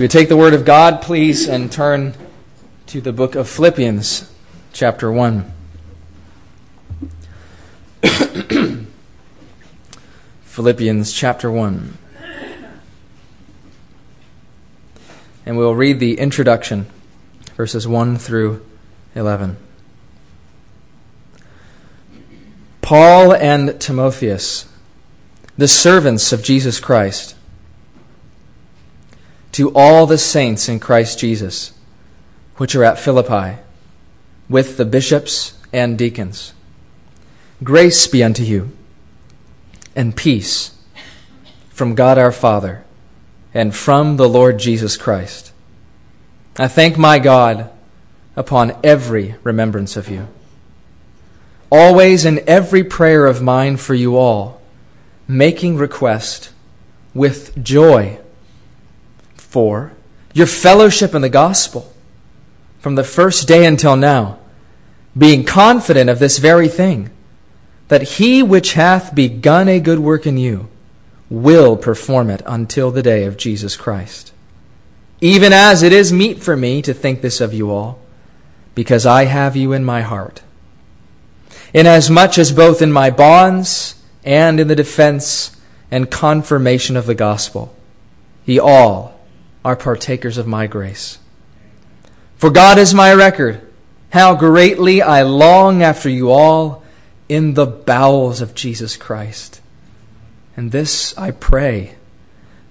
We take the Word of God, please, and turn to the book of Philippians, chapter 1. Philippians chapter 1. And we'll read the introduction, verses 1 through 11. Paul and Timotheus, the servants of Jesus Christ, to all the saints in Christ Jesus, which are at Philippi, with the bishops and deacons. Grace be unto you, and peace from God our Father and from the Lord Jesus Christ. I thank my God upon every remembrance of you, always in every prayer of mine for you all, making request with joy for your fellowship in the gospel from the first day until now, being confident of this very thing, that he which hath begun a good work in you will perform it until the day of Jesus Christ. Even as it is meet for me to think this of you all, because I have you in my heart. Inasmuch as both in my bonds and in the defense and confirmation of the gospel, ye all are partakers of my grace. For God is my record, how greatly I long after you all in the bowels of Jesus Christ. And this I pray,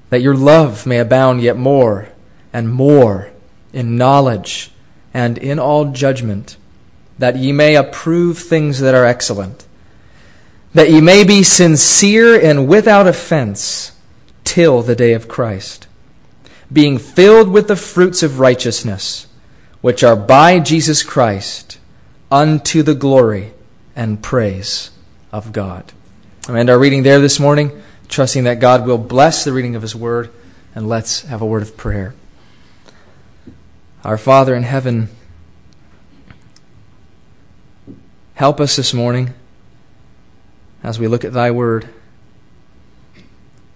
that your love may abound yet more and more in knowledge and in all judgment, that ye may approve things that are excellent, that ye may be sincere and without offense till the day of Christ being filled with the fruits of righteousness, which are by Jesus Christ, unto the glory and praise of God. I end our reading there this morning, trusting that God will bless the reading of His Word, and let's have a word of prayer. Our Father in heaven, help us this morning as we look at Thy Word.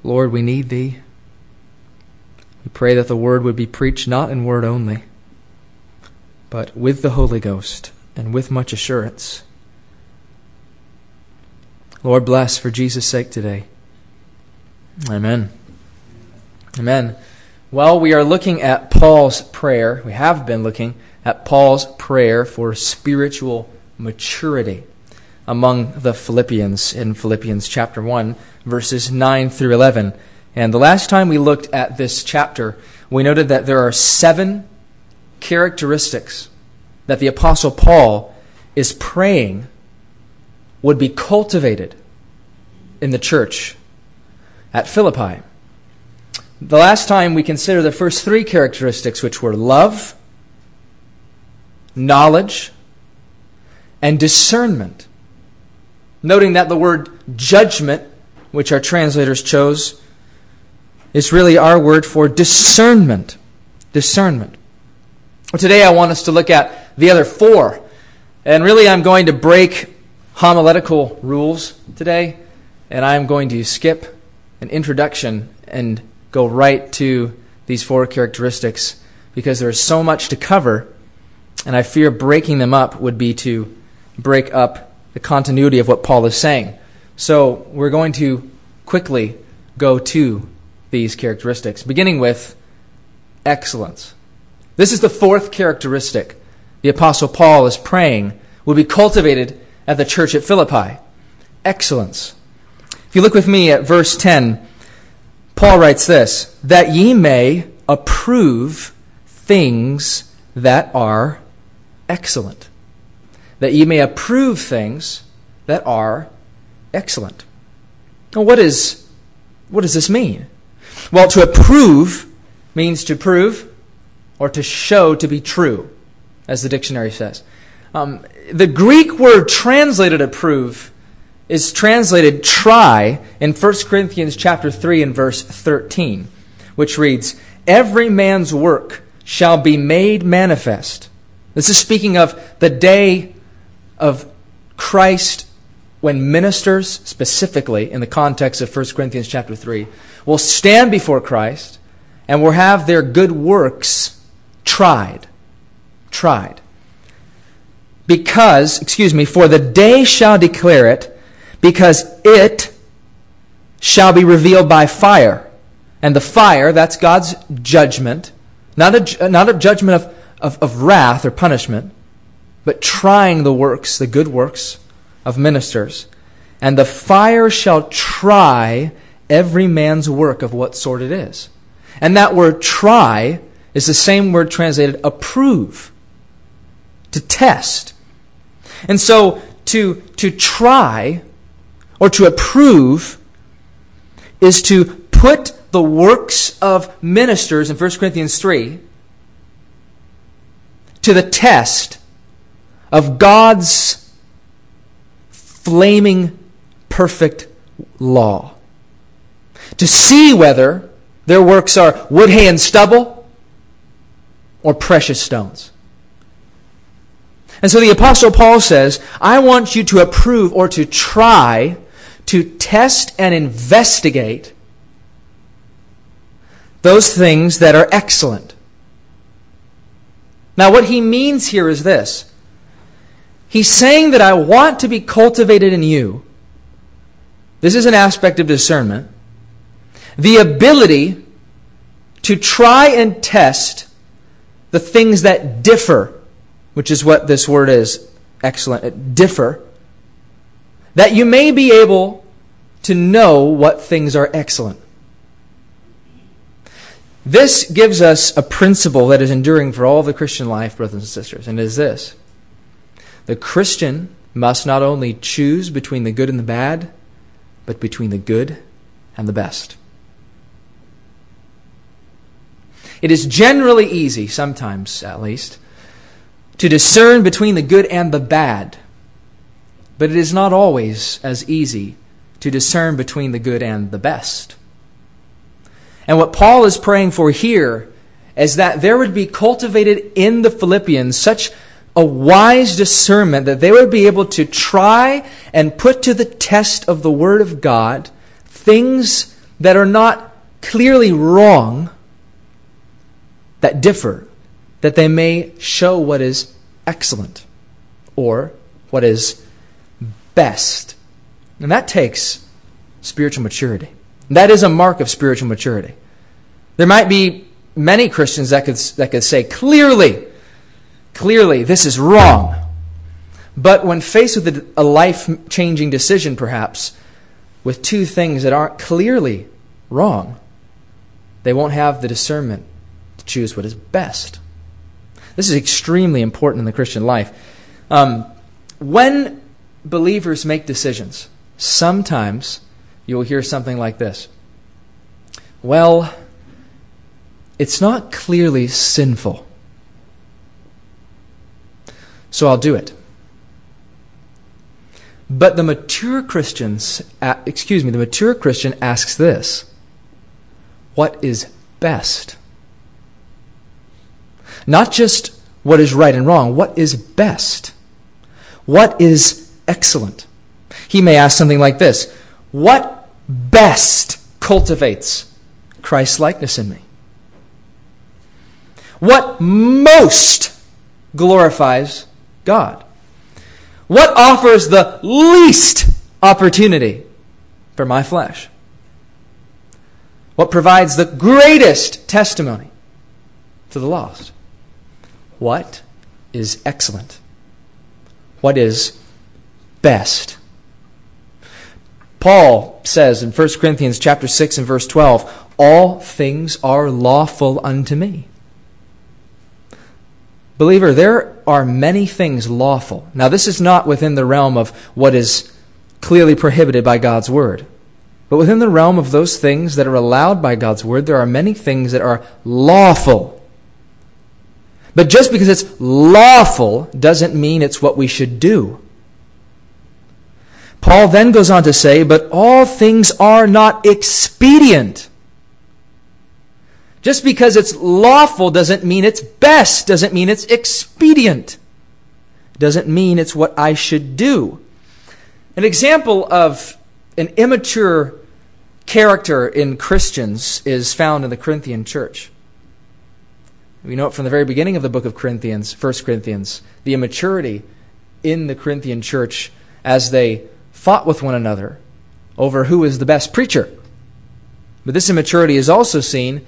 Lord, we need Thee. We pray that the word would be preached not in word only, but with the Holy Ghost and with much assurance. Lord, bless for Jesus' sake today. Amen. Amen. Well, we are looking at Paul's prayer. We have been looking at Paul's prayer for spiritual maturity among the Philippians in Philippians chapter 1, verses 9 through 11. And the last time we looked at this chapter, we noted that there are seven characteristics that the Apostle Paul is praying would be cultivated in the church at Philippi. The last time we considered the first three characteristics, which were love, knowledge, and discernment. Noting that the word judgment, which our translators chose, is really our word for discernment. Discernment. Well, today I want us to look at the other four. And really, I'm going to break homiletical rules today, and I'm going to skip an introduction and go right to these four characteristics because there's so much to cover, and I fear breaking them up would be to break up the continuity of what Paul is saying. So we're going to quickly go to these characteristics, beginning with excellence. This is the fourth characteristic the Apostle Paul is praying will be cultivated at the church at Philippi excellence. If you look with me at verse 10, Paul writes this that ye may approve things that are excellent. That ye may approve things that are excellent. Now, what, is, what does this mean? Well, to approve means to prove or to show to be true, as the dictionary says. Um, the Greek word translated approve is translated try in 1 Corinthians chapter 3 and verse 13, which reads, Every man's work shall be made manifest. This is speaking of the day of Christ when ministers, specifically in the context of 1 Corinthians chapter 3, will stand before Christ and will have their good works tried. Tried. Because, excuse me, for the day shall declare it, because it shall be revealed by fire. And the fire, that's God's judgment, not a, not a judgment of, of, of wrath or punishment, but trying the works, the good works of ministers. And the fire shall try every man's work of what sort it is. And that word try is the same word translated approve, to test. And so to, to try or to approve is to put the works of ministers in 1 Corinthians 3 to the test of God's flaming perfect law. To see whether their works are wood, hay, and stubble or precious stones. And so the Apostle Paul says, I want you to approve or to try to test and investigate those things that are excellent. Now, what he means here is this He's saying that I want to be cultivated in you. This is an aspect of discernment. The ability to try and test the things that differ, which is what this word is excellent, differ, that you may be able to know what things are excellent. This gives us a principle that is enduring for all the Christian life, brothers and sisters, and it is this the Christian must not only choose between the good and the bad, but between the good and the best. It is generally easy, sometimes at least, to discern between the good and the bad, but it is not always as easy to discern between the good and the best. And what Paul is praying for here is that there would be cultivated in the Philippians such a wise discernment that they would be able to try and put to the test of the Word of God things that are not clearly wrong, that differ, that they may show what is excellent or what is best. And that takes spiritual maturity. That is a mark of spiritual maturity. There might be many Christians that could, that could say clearly, Clearly, this is wrong. But when faced with a life changing decision, perhaps, with two things that aren't clearly wrong, they won't have the discernment to choose what is best. This is extremely important in the Christian life. Um, when believers make decisions, sometimes you will hear something like this Well, it's not clearly sinful so I'll do it. But the mature Christians, excuse me, the mature Christian asks this What is best? Not just what is right and wrong, what is best? What is excellent? He may ask something like this What best cultivates Christ's likeness in me? What most glorifies God? What offers the least opportunity for my flesh? What provides the greatest testimony to the lost? What is excellent? What is best? Paul says in 1 Corinthians chapter 6 and verse 12, all things are lawful unto me. Believer, there are many things lawful. Now, this is not within the realm of what is clearly prohibited by God's Word. But within the realm of those things that are allowed by God's Word, there are many things that are lawful. But just because it's lawful doesn't mean it's what we should do. Paul then goes on to say, But all things are not expedient. Just because it's lawful doesn't mean it's best, doesn't mean it's expedient, doesn't mean it's what I should do. An example of an immature character in Christians is found in the Corinthian church. We know it from the very beginning of the book of Corinthians, 1 Corinthians, the immaturity in the Corinthian church as they fought with one another over who is the best preacher. But this immaturity is also seen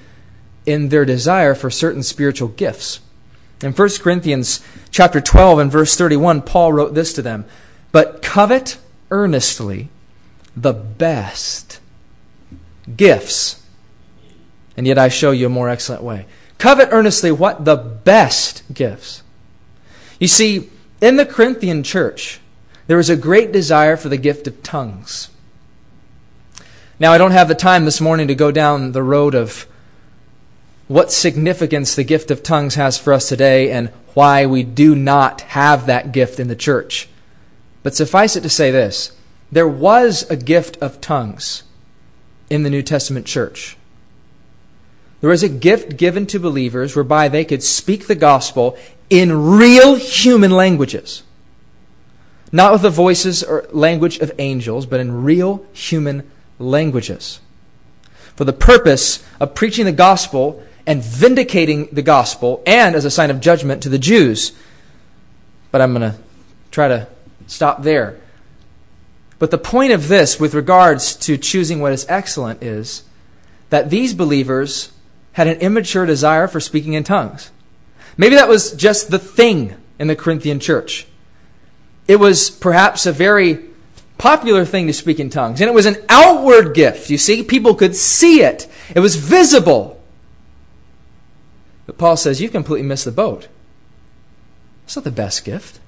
in their desire for certain spiritual gifts. In 1 Corinthians chapter 12 and verse 31, Paul wrote this to them, "But covet earnestly the best gifts, and yet I show you a more excellent way." Covet earnestly what? The best gifts. You see, in the Corinthian church, there was a great desire for the gift of tongues. Now, I don't have the time this morning to go down the road of what significance the gift of tongues has for us today and why we do not have that gift in the church. But suffice it to say this there was a gift of tongues in the New Testament church. There was a gift given to believers whereby they could speak the gospel in real human languages. Not with the voices or language of angels, but in real human languages. For the purpose of preaching the gospel and vindicating the gospel, and as a sign of judgment to the Jews. But I'm going to try to stop there. But the point of this, with regards to choosing what is excellent, is that these believers had an immature desire for speaking in tongues. Maybe that was just the thing in the Corinthian church. It was perhaps a very popular thing to speak in tongues, and it was an outward gift. You see, people could see it, it was visible. But Paul says, You've completely missed the boat. It's not the best gift.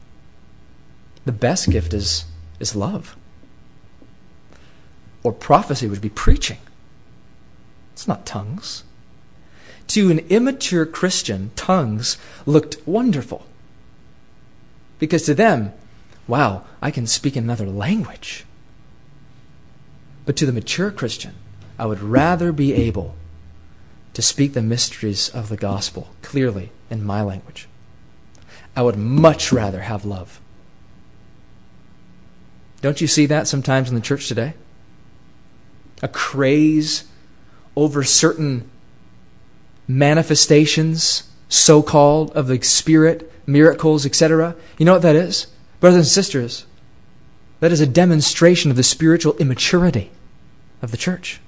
The best gift is, is love. Or prophecy would be preaching. It's not tongues. To an immature Christian, tongues looked wonderful. Because to them, wow, I can speak another language. But to the mature Christian, I would rather be able to speak the mysteries of the gospel clearly in my language. I would much rather have love. Don't you see that sometimes in the church today? A craze over certain manifestations, so called, of the Spirit, miracles, etc. You know what that is? Brothers and sisters, that is a demonstration of the spiritual immaturity of the church.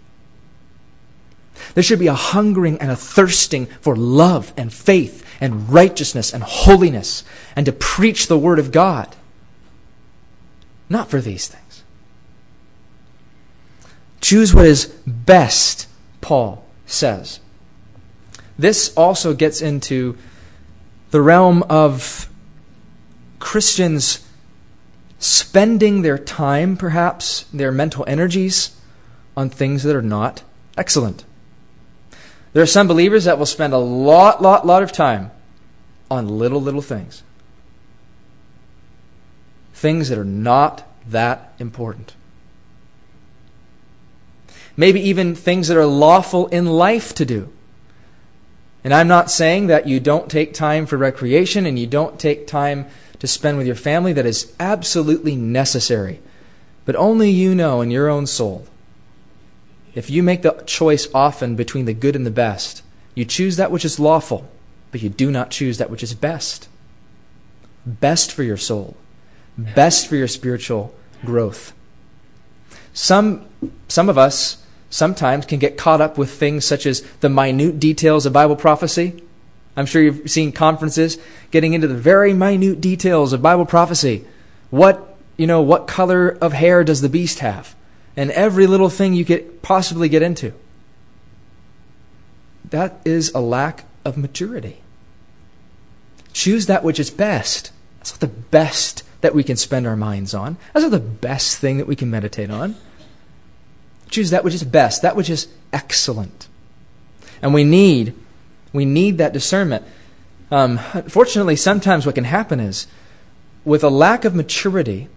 There should be a hungering and a thirsting for love and faith and righteousness and holiness and to preach the Word of God. Not for these things. Choose what is best, Paul says. This also gets into the realm of Christians spending their time, perhaps, their mental energies, on things that are not excellent. There are some believers that will spend a lot, lot, lot of time on little, little things. Things that are not that important. Maybe even things that are lawful in life to do. And I'm not saying that you don't take time for recreation and you don't take time to spend with your family. That is absolutely necessary. But only you know in your own soul. If you make the choice often between the good and the best, you choose that which is lawful, but you do not choose that which is best. Best for your soul, best for your spiritual growth. Some, some of us sometimes can get caught up with things such as the minute details of Bible prophecy. I'm sure you've seen conferences getting into the very minute details of Bible prophecy. What, you know, what color of hair does the beast have? And every little thing you could possibly get into. That is a lack of maturity. Choose that which is best. That's not the best that we can spend our minds on. That's not the best thing that we can meditate on. Choose that which is best, that which is excellent. And we need, we need that discernment. Um, unfortunately, sometimes what can happen is, with a lack of maturity,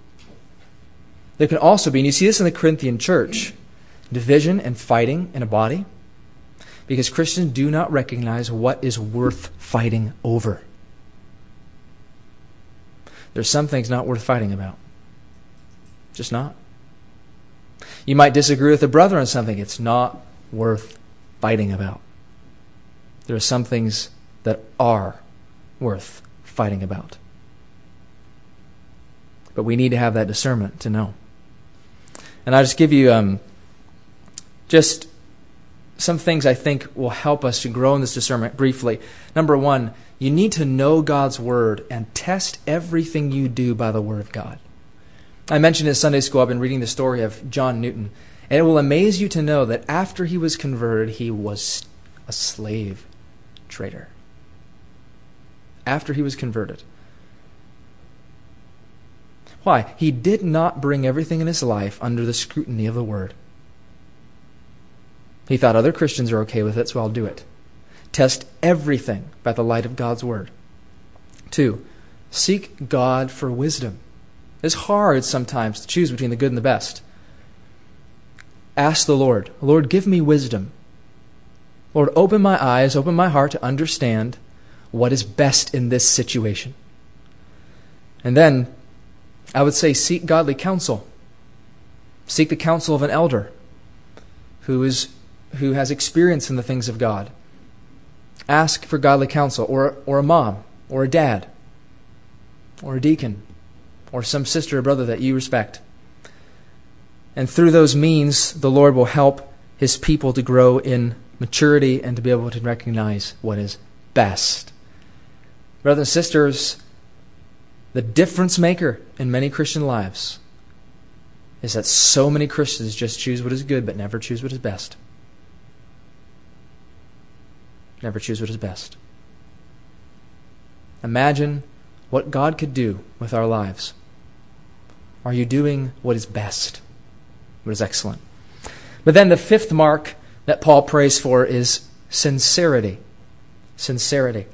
there can also be, and you see this in the Corinthian church, division and fighting in a body, because Christians do not recognize what is worth fighting over. There's some things not worth fighting about. Just not. You might disagree with a brother on something. It's not worth fighting about. There are some things that are worth fighting about. But we need to have that discernment to know. And I'll just give you um, just some things I think will help us to grow in this discernment briefly. Number one, you need to know God's Word and test everything you do by the Word of God. I mentioned in Sunday school, I've been reading the story of John Newton, and it will amaze you to know that after he was converted, he was a slave trader. After he was converted. Why? He did not bring everything in his life under the scrutiny of the Word. He thought other Christians are okay with it, so I'll do it. Test everything by the light of God's Word. Two, seek God for wisdom. It's hard sometimes to choose between the good and the best. Ask the Lord, Lord, give me wisdom. Lord, open my eyes, open my heart to understand what is best in this situation. And then I would say seek godly counsel. Seek the counsel of an elder who is who has experience in the things of God. Ask for godly counsel, or, or a mom, or a dad, or a deacon, or some sister or brother that you respect. And through those means, the Lord will help his people to grow in maturity and to be able to recognize what is best. Brothers and sisters, the difference maker in many Christian lives is that so many Christians just choose what is good but never choose what is best. Never choose what is best. Imagine what God could do with our lives. Are you doing what is best? What is excellent? But then the fifth mark that Paul prays for is sincerity. Sincerity.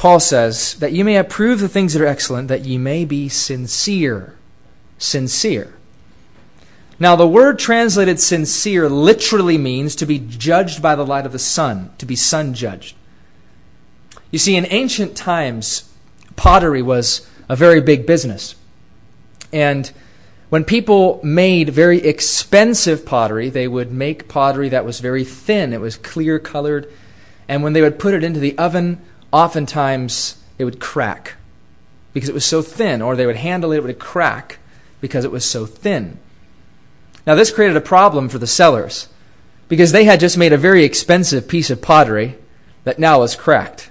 Paul says that you may approve the things that are excellent, that ye may be sincere. Sincere. Now, the word translated sincere literally means to be judged by the light of the sun, to be sun judged. You see, in ancient times, pottery was a very big business. And when people made very expensive pottery, they would make pottery that was very thin, it was clear colored. And when they would put it into the oven, oftentimes it would crack because it was so thin, or they would handle it, it would crack because it was so thin. Now, this created a problem for the sellers because they had just made a very expensive piece of pottery that now was cracked.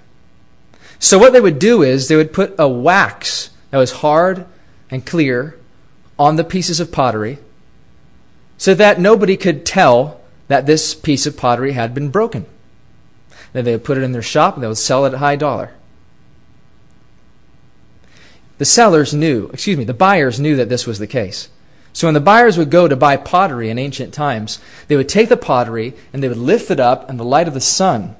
So, what they would do is they would put a wax that was hard and clear on the pieces of pottery so that nobody could tell that this piece of pottery had been broken. Then they would put it in their shop and they would sell it at high dollar. The sellers knew, excuse me, the buyers knew that this was the case. So when the buyers would go to buy pottery in ancient times, they would take the pottery and they would lift it up in the light of the sun.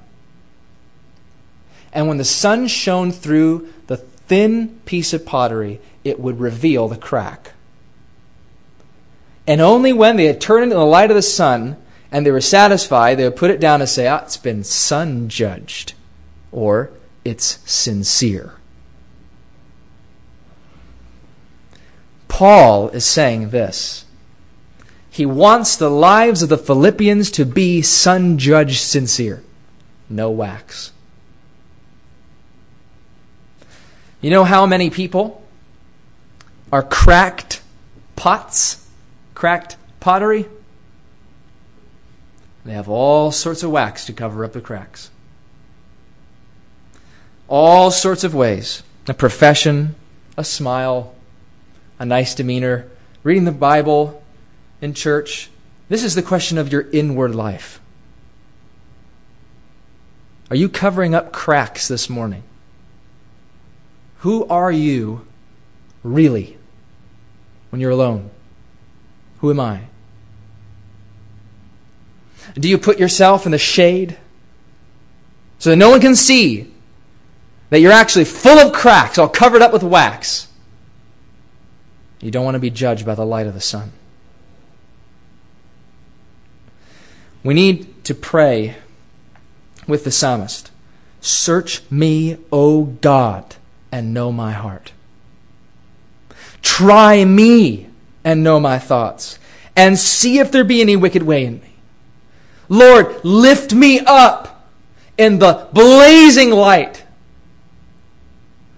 And when the sun shone through the thin piece of pottery, it would reveal the crack. And only when they had turned it in the light of the sun and they were satisfied, they would put it down and say, ah, it's been sun judged, or it's sincere. Paul is saying this. He wants the lives of the Philippians to be sun judged sincere, no wax. You know how many people are cracked pots, cracked pottery? They have all sorts of wax to cover up the cracks. All sorts of ways a profession, a smile, a nice demeanor, reading the Bible in church. This is the question of your inward life. Are you covering up cracks this morning? Who are you really when you're alone? Who am I? Do you put yourself in the shade so that no one can see that you're actually full of cracks, all covered up with wax? You don't want to be judged by the light of the sun. We need to pray with the psalmist Search me, O God, and know my heart. Try me and know my thoughts, and see if there be any wicked way in me. Lord, lift me up in the blazing light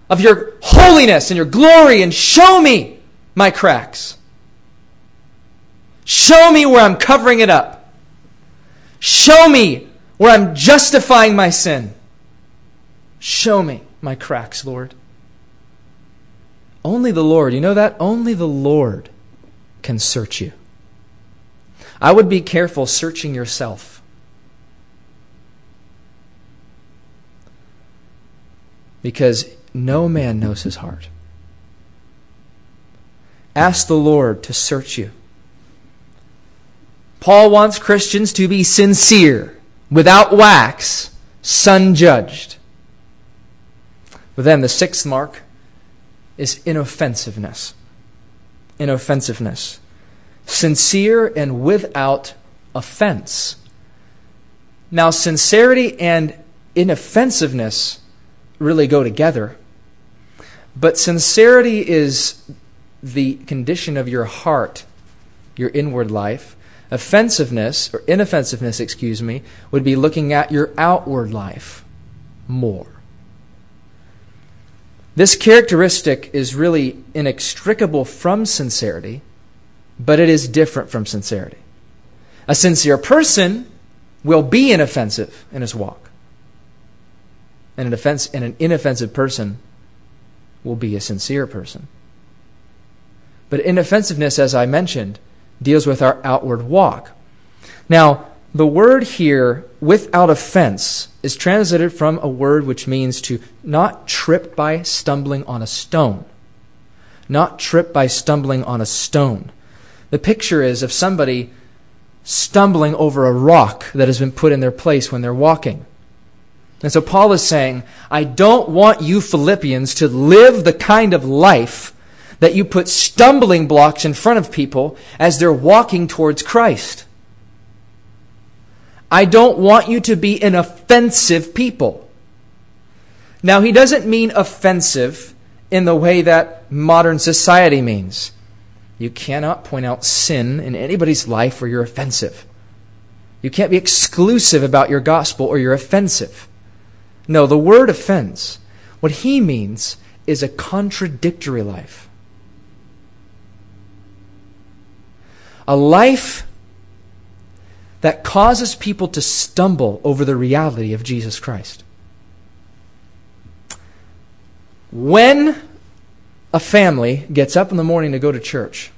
of your holiness and your glory and show me my cracks. Show me where I'm covering it up. Show me where I'm justifying my sin. Show me my cracks, Lord. Only the Lord, you know that? Only the Lord can search you. I would be careful searching yourself. Because no man knows his heart. Ask the Lord to search you. Paul wants Christians to be sincere, without wax, sun judged. But then the sixth mark is inoffensiveness. Inoffensiveness. Sincere and without offense. Now, sincerity and inoffensiveness really go together. But sincerity is the condition of your heart, your inward life. Offensiveness, or inoffensiveness, excuse me, would be looking at your outward life more. This characteristic is really inextricable from sincerity, but it is different from sincerity. A sincere person will be inoffensive in his walk. And an, offense, and an inoffensive person will be a sincere person. But inoffensiveness, as I mentioned, deals with our outward walk. Now, the word here, without offense, is translated from a word which means to not trip by stumbling on a stone. Not trip by stumbling on a stone. The picture is of somebody stumbling over a rock that has been put in their place when they're walking. And so Paul is saying, I don't want you Philippians to live the kind of life that you put stumbling blocks in front of people as they're walking towards Christ. I don't want you to be an offensive people. Now, he doesn't mean offensive in the way that modern society means. You cannot point out sin in anybody's life or you're offensive. You can't be exclusive about your gospel or you're offensive. No, the word offense, what he means is a contradictory life. A life that causes people to stumble over the reality of Jesus Christ. When a family gets up in the morning to go to church,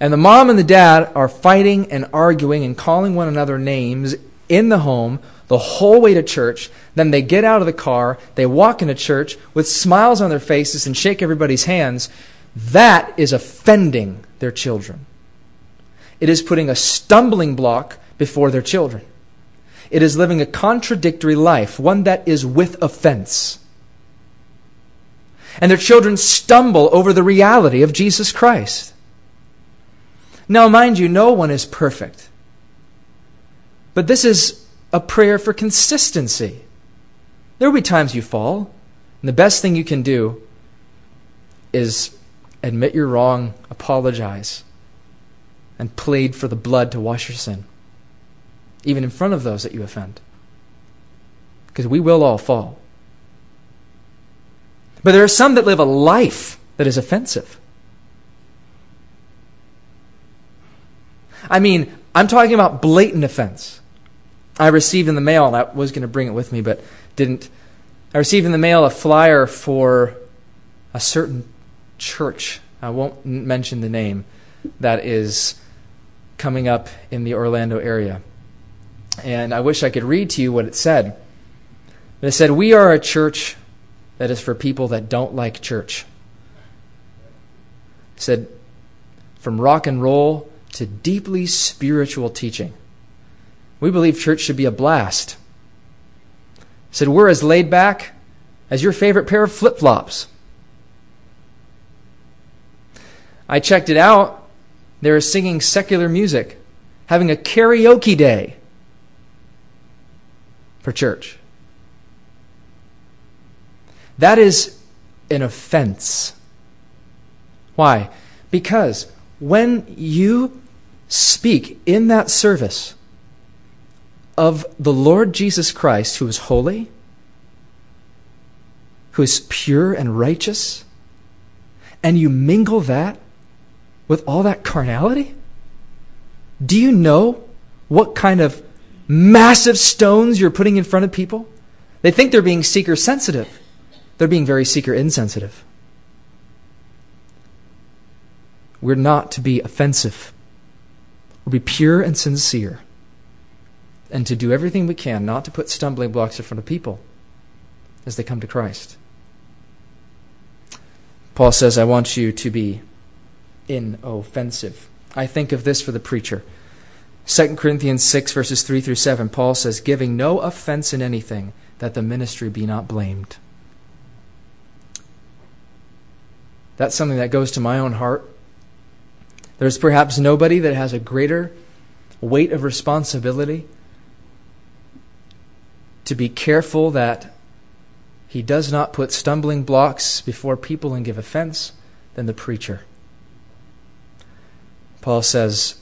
and the mom and the dad are fighting and arguing and calling one another names in the home the whole way to church. Then they get out of the car, they walk into church with smiles on their faces and shake everybody's hands. That is offending their children. It is putting a stumbling block before their children. It is living a contradictory life, one that is with offense. And their children stumble over the reality of Jesus Christ. Now, mind you, no one is perfect. But this is a prayer for consistency. There will be times you fall, and the best thing you can do is admit you're wrong, apologize, and plead for the blood to wash your sin, even in front of those that you offend. Because we will all fall. But there are some that live a life that is offensive. I mean, I'm talking about blatant offense. I received in the mail, and I was going to bring it with me, but didn't. I received in the mail a flyer for a certain church. I won't mention the name. That is coming up in the Orlando area. And I wish I could read to you what it said. It said, We are a church that is for people that don't like church. It said, From rock and roll to deeply spiritual teaching. We believe church should be a blast. It said, We're as laid back as your favorite pair of flip flops. I checked it out they are singing secular music, having a karaoke day for church. That is an offense. Why? Because when you speak in that service of the Lord Jesus Christ, who is holy, who is pure and righteous, and you mingle that with all that carnality? Do you know what kind of massive stones you're putting in front of people? They think they're being seeker sensitive. They're being very seeker insensitive. We're not to be offensive. We're to be pure and sincere. And to do everything we can not to put stumbling blocks in front of people as they come to Christ. Paul says, I want you to be inoffensive. I think of this for the preacher. 2 Corinthians 6, verses 3 through 7, Paul says, Giving no offense in anything, that the ministry be not blamed. That's something that goes to my own heart. There's perhaps nobody that has a greater weight of responsibility to be careful that he does not put stumbling blocks before people and give offense than the preacher. Paul says,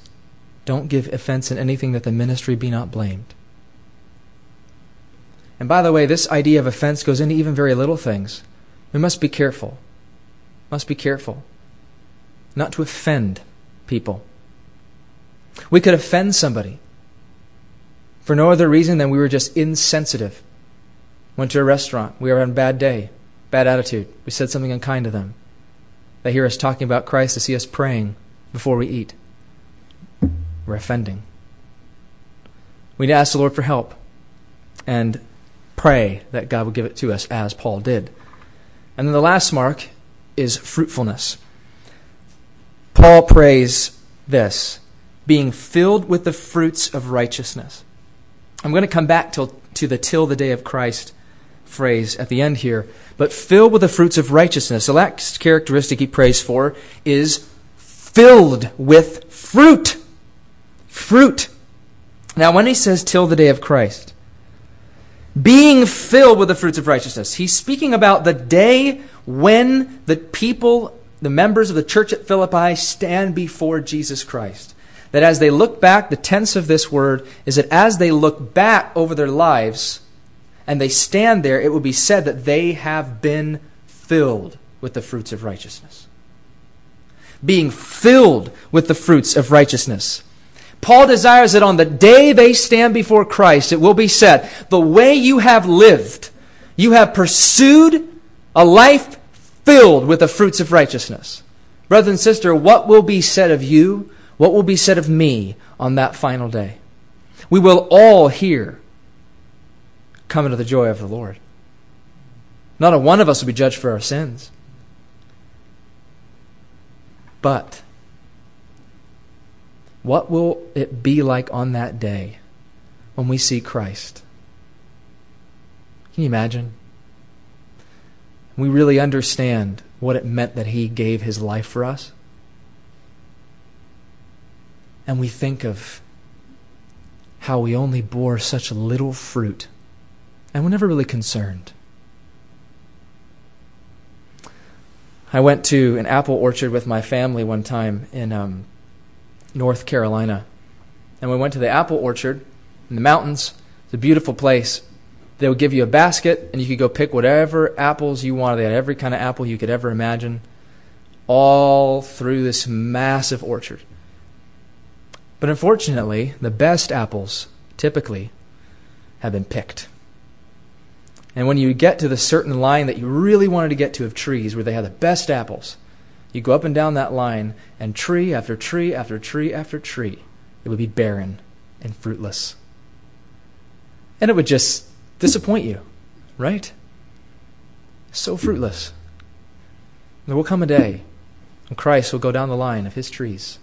Don't give offense in anything that the ministry be not blamed. And by the way, this idea of offense goes into even very little things. We must be careful. Must be careful not to offend people. We could offend somebody for no other reason than we were just insensitive. Went to a restaurant. We were on a bad day, bad attitude. We said something unkind to them. They hear us talking about Christ, to see us praying before we eat. We're offending. We need to ask the Lord for help and pray that God will give it to us as Paul did. And then the last mark is fruitfulness. Paul prays this being filled with the fruits of righteousness. I'm going to come back till, to the till the day of Christ phrase at the end here, but filled with the fruits of righteousness. The last characteristic he prays for is filled with fruit. Fruit. Now, when he says till the day of Christ, being filled with the fruits of righteousness, he's speaking about the day when the people, the members of the church at Philippi, stand before Jesus Christ. That as they look back, the tense of this word is that as they look back over their lives and they stand there, it will be said that they have been filled with the fruits of righteousness. Being filled with the fruits of righteousness. Paul desires that on the day they stand before Christ, it will be said, the way you have lived, you have pursued a life filled with the fruits of righteousness. Brother and sister, what will be said of you? What will be said of me on that final day? We will all hear come into the joy of the Lord. Not a one of us will be judged for our sins. But what will it be like on that day when we see Christ? Can you imagine? We really understand what it meant that He gave His life for us. And we think of how we only bore such little fruit and we're never really concerned. I went to an apple orchard with my family one time in um, North Carolina. And we went to the apple orchard in the mountains. It's a beautiful place. They would give you a basket, and you could go pick whatever apples you wanted. They had every kind of apple you could ever imagine, all through this massive orchard. But unfortunately, the best apples typically have been picked. And when you get to the certain line that you really wanted to get to of trees where they have the best apples, you go up and down that line, and tree after tree after tree after tree, it would be barren and fruitless. And it would just disappoint you, right? So fruitless. There will come a day when Christ will go down the line of his trees.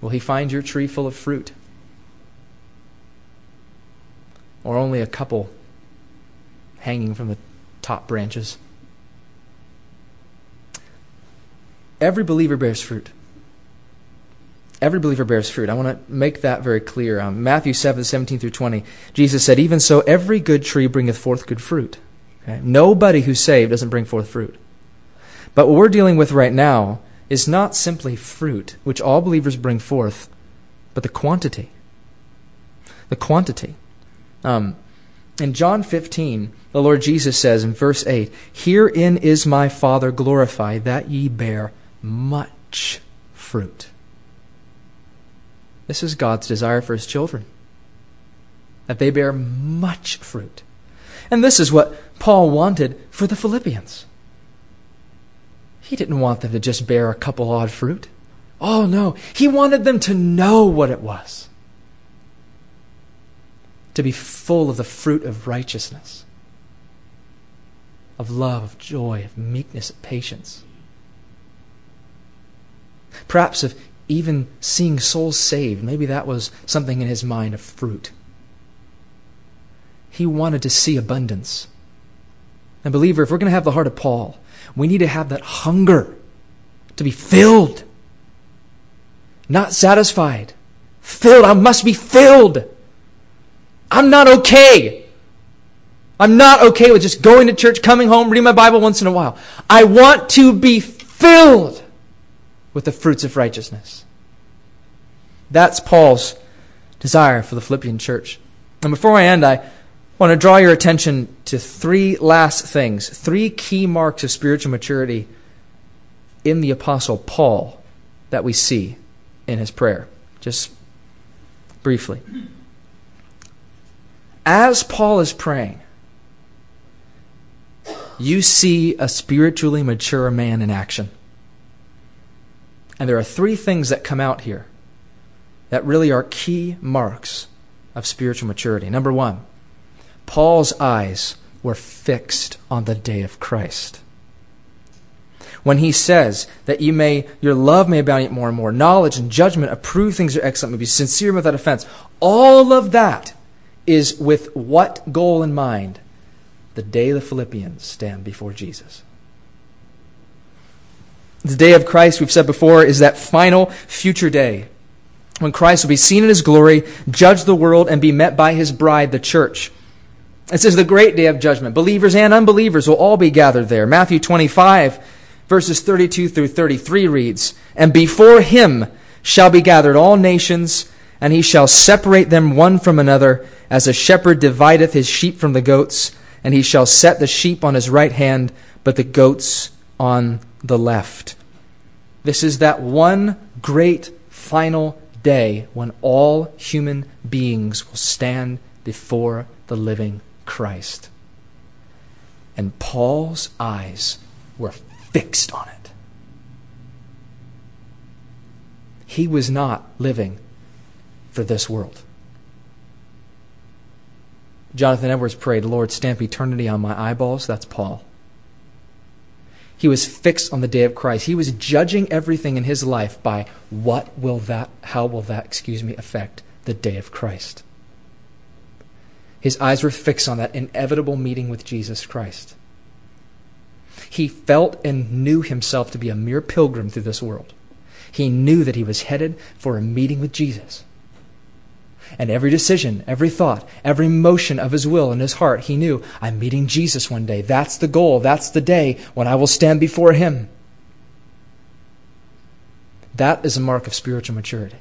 Will he find your tree full of fruit? or only a couple hanging from the top branches. Every believer bears fruit. Every believer bears fruit. I want to make that very clear. Um, Matthew 7, 17 through 20, Jesus said, Even so, every good tree bringeth forth good fruit. Okay? Nobody who's saved doesn't bring forth fruit. But what we're dealing with right now is not simply fruit, which all believers bring forth, but the quantity. The quantity. Um, in John 15, the Lord Jesus says in verse 8, Herein is my Father glorified, that ye bear much fruit. This is God's desire for his children, that they bear much fruit. And this is what Paul wanted for the Philippians. He didn't want them to just bear a couple odd fruit. Oh, no. He wanted them to know what it was to be full of the fruit of righteousness, of love, of joy, of meekness, of patience. Perhaps of even seeing souls saved. Maybe that was something in his mind of fruit. He wanted to see abundance. And, believer, if we're going to have the heart of Paul, we need to have that hunger to be filled, not satisfied. Filled. I must be filled. I'm not okay. I'm not okay with just going to church, coming home, reading my Bible once in a while. I want to be filled with the fruits of righteousness. That's Paul's desire for the Philippian church. And before I end, I want to draw your attention to three last things, three key marks of spiritual maturity in the Apostle Paul that we see in his prayer. Just briefly. As Paul is praying, you see a spiritually mature man in action. And there are three things that come out here that really are key marks of spiritual maturity. Number one, Paul's eyes were fixed on the day of Christ. When he says that you may, your love may abound yet more and more, knowledge and judgment, approve things are excellent, may be sincere without offense, all of that is with what goal in mind? The day the Philippians stand before Jesus. The day of Christ, we've said before, is that final future day when Christ will be seen in his glory, judge the world, and be met by his bride, the church. This is the great day of judgment. Believers and unbelievers will all be gathered there. Matthew 25, verses 32 through 33 reads, And before him shall be gathered all nations, and he shall separate them one from another, as a shepherd divideth his sheep from the goats, and he shall set the sheep on his right hand, but the goats on the left. This is that one great final day when all human beings will stand before the living Christ. And Paul's eyes were fixed on it. He was not living for this world. Jonathan Edwards prayed, Lord, stamp eternity on my eyeballs. That's Paul. He was fixed on the day of Christ. He was judging everything in his life by what will that, how will that, excuse me, affect the day of Christ. His eyes were fixed on that inevitable meeting with Jesus Christ. He felt and knew himself to be a mere pilgrim through this world. He knew that he was headed for a meeting with Jesus. And every decision, every thought, every motion of his will and his heart, he knew, I'm meeting Jesus one day. That's the goal. That's the day when I will stand before him. That is a mark of spiritual maturity.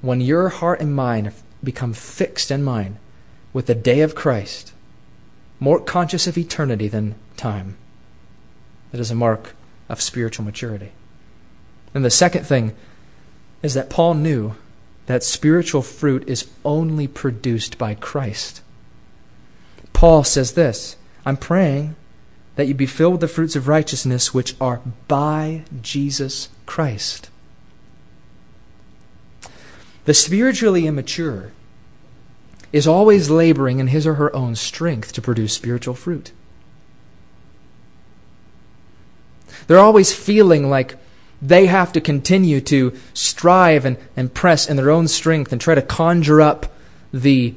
When your heart and mind become fixed in mind with the day of Christ, more conscious of eternity than time, that is a mark of spiritual maturity. And the second thing is that Paul knew that spiritual fruit is only produced by Christ. Paul says this I'm praying that you be filled with the fruits of righteousness which are by Jesus Christ. The spiritually immature is always laboring in his or her own strength to produce spiritual fruit. They're always feeling like they have to continue to strive and, and press in their own strength and try to conjure up the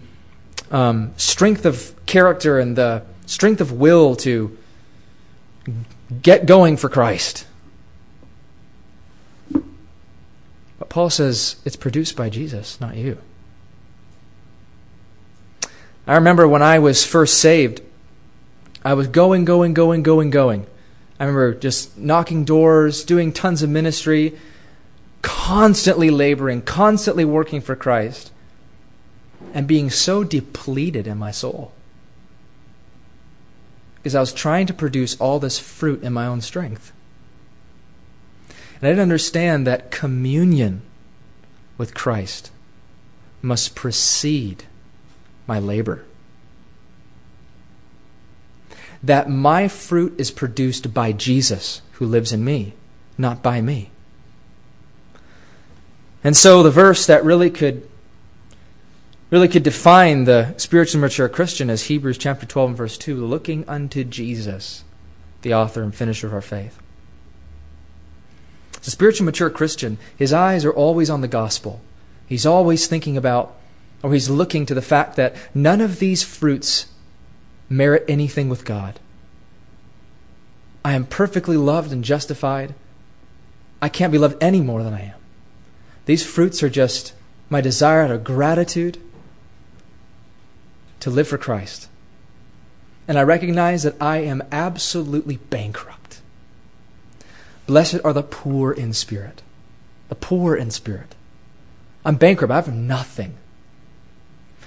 um, strength of character and the strength of will to get going for Christ. But Paul says it's produced by Jesus, not you. I remember when I was first saved, I was going, going, going, going, going. I remember just knocking doors, doing tons of ministry, constantly laboring, constantly working for Christ, and being so depleted in my soul. Because I was trying to produce all this fruit in my own strength. And I didn't understand that communion with Christ must precede my labor. That my fruit is produced by Jesus who lives in me, not by me. And so the verse that really could really could define the spiritually mature Christian is Hebrews chapter 12 and verse 2, looking unto Jesus, the author and finisher of our faith. The spiritually mature Christian, his eyes are always on the gospel. He's always thinking about, or he's looking to the fact that none of these fruits merit anything with God. I am perfectly loved and justified. I can't be loved any more than I am. These fruits are just my desire out of gratitude to live for Christ. And I recognize that I am absolutely bankrupt. Blessed are the poor in spirit. The poor in spirit. I'm bankrupt. I have nothing.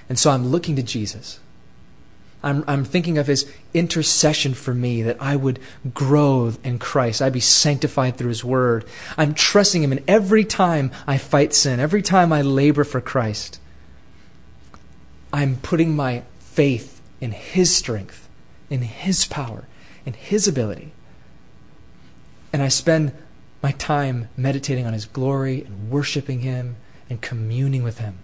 And so I'm looking to Jesus. I'm, I'm thinking of his intercession for me that I would grow in Christ. I'd be sanctified through his word. I'm trusting him, and every time I fight sin, every time I labor for Christ, I'm putting my faith in his strength, in his power, in his ability. And I spend my time meditating on his glory and worshiping him and communing with him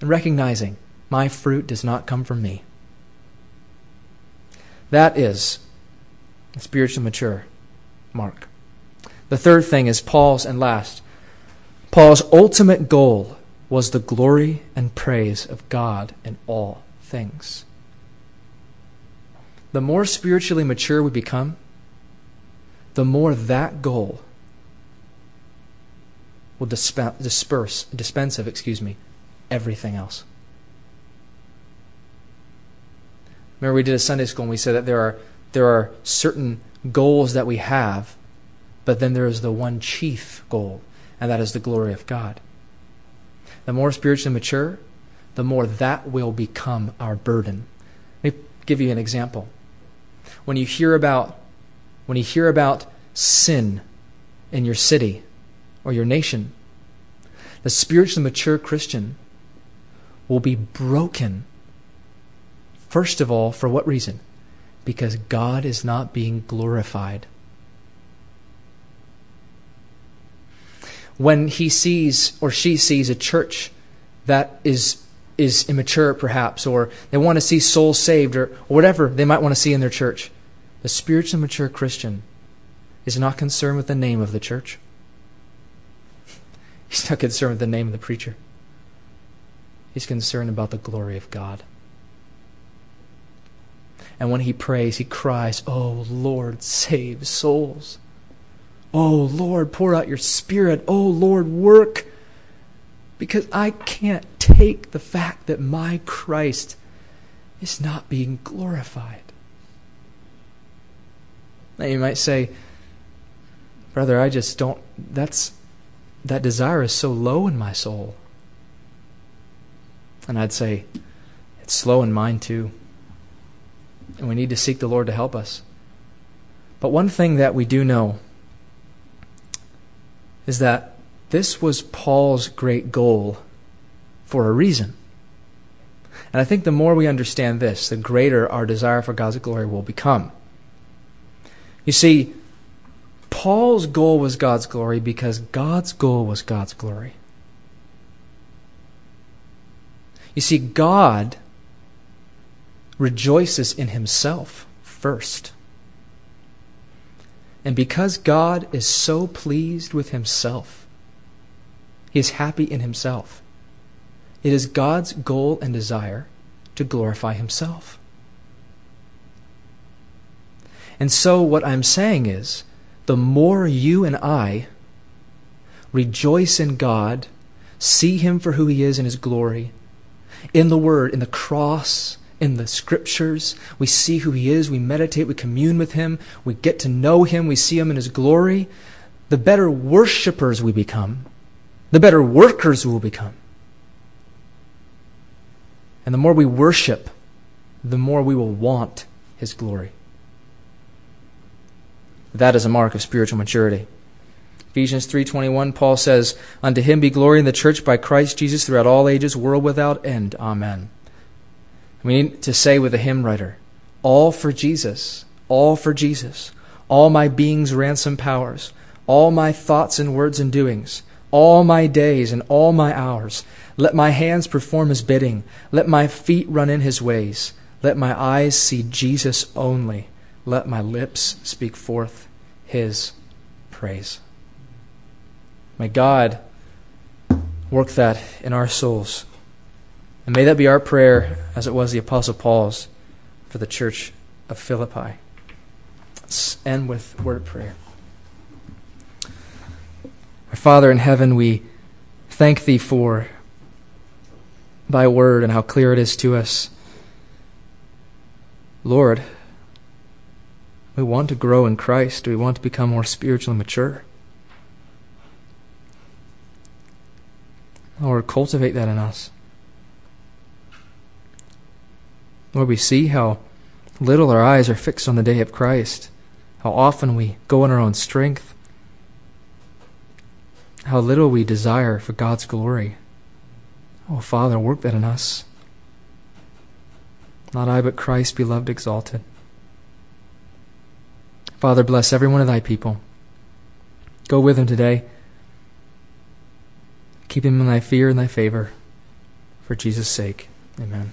and recognizing my fruit does not come from me. That is spiritually mature mark. The third thing is Paul's, and last, Paul's ultimate goal was the glory and praise of God in all things. The more spiritually mature we become, the more that goal will disperse, dispense of, excuse me, everything else. Remember, we did a Sunday school and we said that there are, there are certain goals that we have, but then there is the one chief goal, and that is the glory of God. The more spiritually mature, the more that will become our burden. Let me give you an example. When you hear about when you hear about sin in your city or your nation, the spiritually mature Christian will be broken First of all, for what reason? Because God is not being glorified. When he sees or she sees a church that is is immature perhaps or they want to see souls saved or, whatever they might want to see in their church the spiritually mature christian is not concerned with the name of the church he's not concerned with the name of the preacher he's concerned about the glory of god and when he prays, he cries, Oh Lord, save souls. Oh Lord, pour out your Spirit. Oh Lord, work. Because I can't take the fact that my Christ is not being glorified. Now you might say, Brother, I just don't, that's, that desire is so low in my soul. And I'd say, it's slow in mine too and we need to seek the Lord to help us. But one thing that we do know is that this was Paul's great goal for a reason. And I think the more we understand this, the greater our desire for God's glory will become. You see, Paul's goal was God's glory because God's goal was God's glory. You see, God rejoices in himself first. And because God is so pleased with himself, he is happy in himself. It is God's goal and desire to glorify himself. And so, what I'm saying is, the more you and I rejoice in God, see him for who he is in his glory, in the Word, in the cross, in the scriptures. We see who he is. We meditate. We commune with him. We get to know him. We see him in his glory. The better worshipers we become, the better workers we will become. And the more we worship, the more we will want his glory. That is a mark of spiritual maturity. Ephesians 3:21 Paul says, "Unto him be glory in the church by Christ Jesus throughout all ages, world without end. Amen." We need to say with the hymn writer, all for Jesus, all for Jesus. All my being's ransom powers, all my thoughts and words and doings, all my days and all my hours. Let my hands perform his bidding. Let my feet run in his ways. Let my eyes see Jesus only. Let my lips speak forth his praise. May God work that in our souls. And may that be our prayer, as it was the Apostle Paul's for the church of Philippi. Let's end with word of prayer. Our Father in heaven, we thank Thee for Thy word and how clear it is to us. Lord, we want to grow in Christ. We want to become more spiritually mature. Lord, cultivate that in us. Lord, we see how little our eyes are fixed on the day of Christ, how often we go in our own strength, how little we desire for God's glory. Oh, Father, work that in us. Not I, but Christ beloved, exalted. Father, bless every one of thy people. Go with them today. Keep him in thy fear and thy favor. For Jesus' sake. Amen.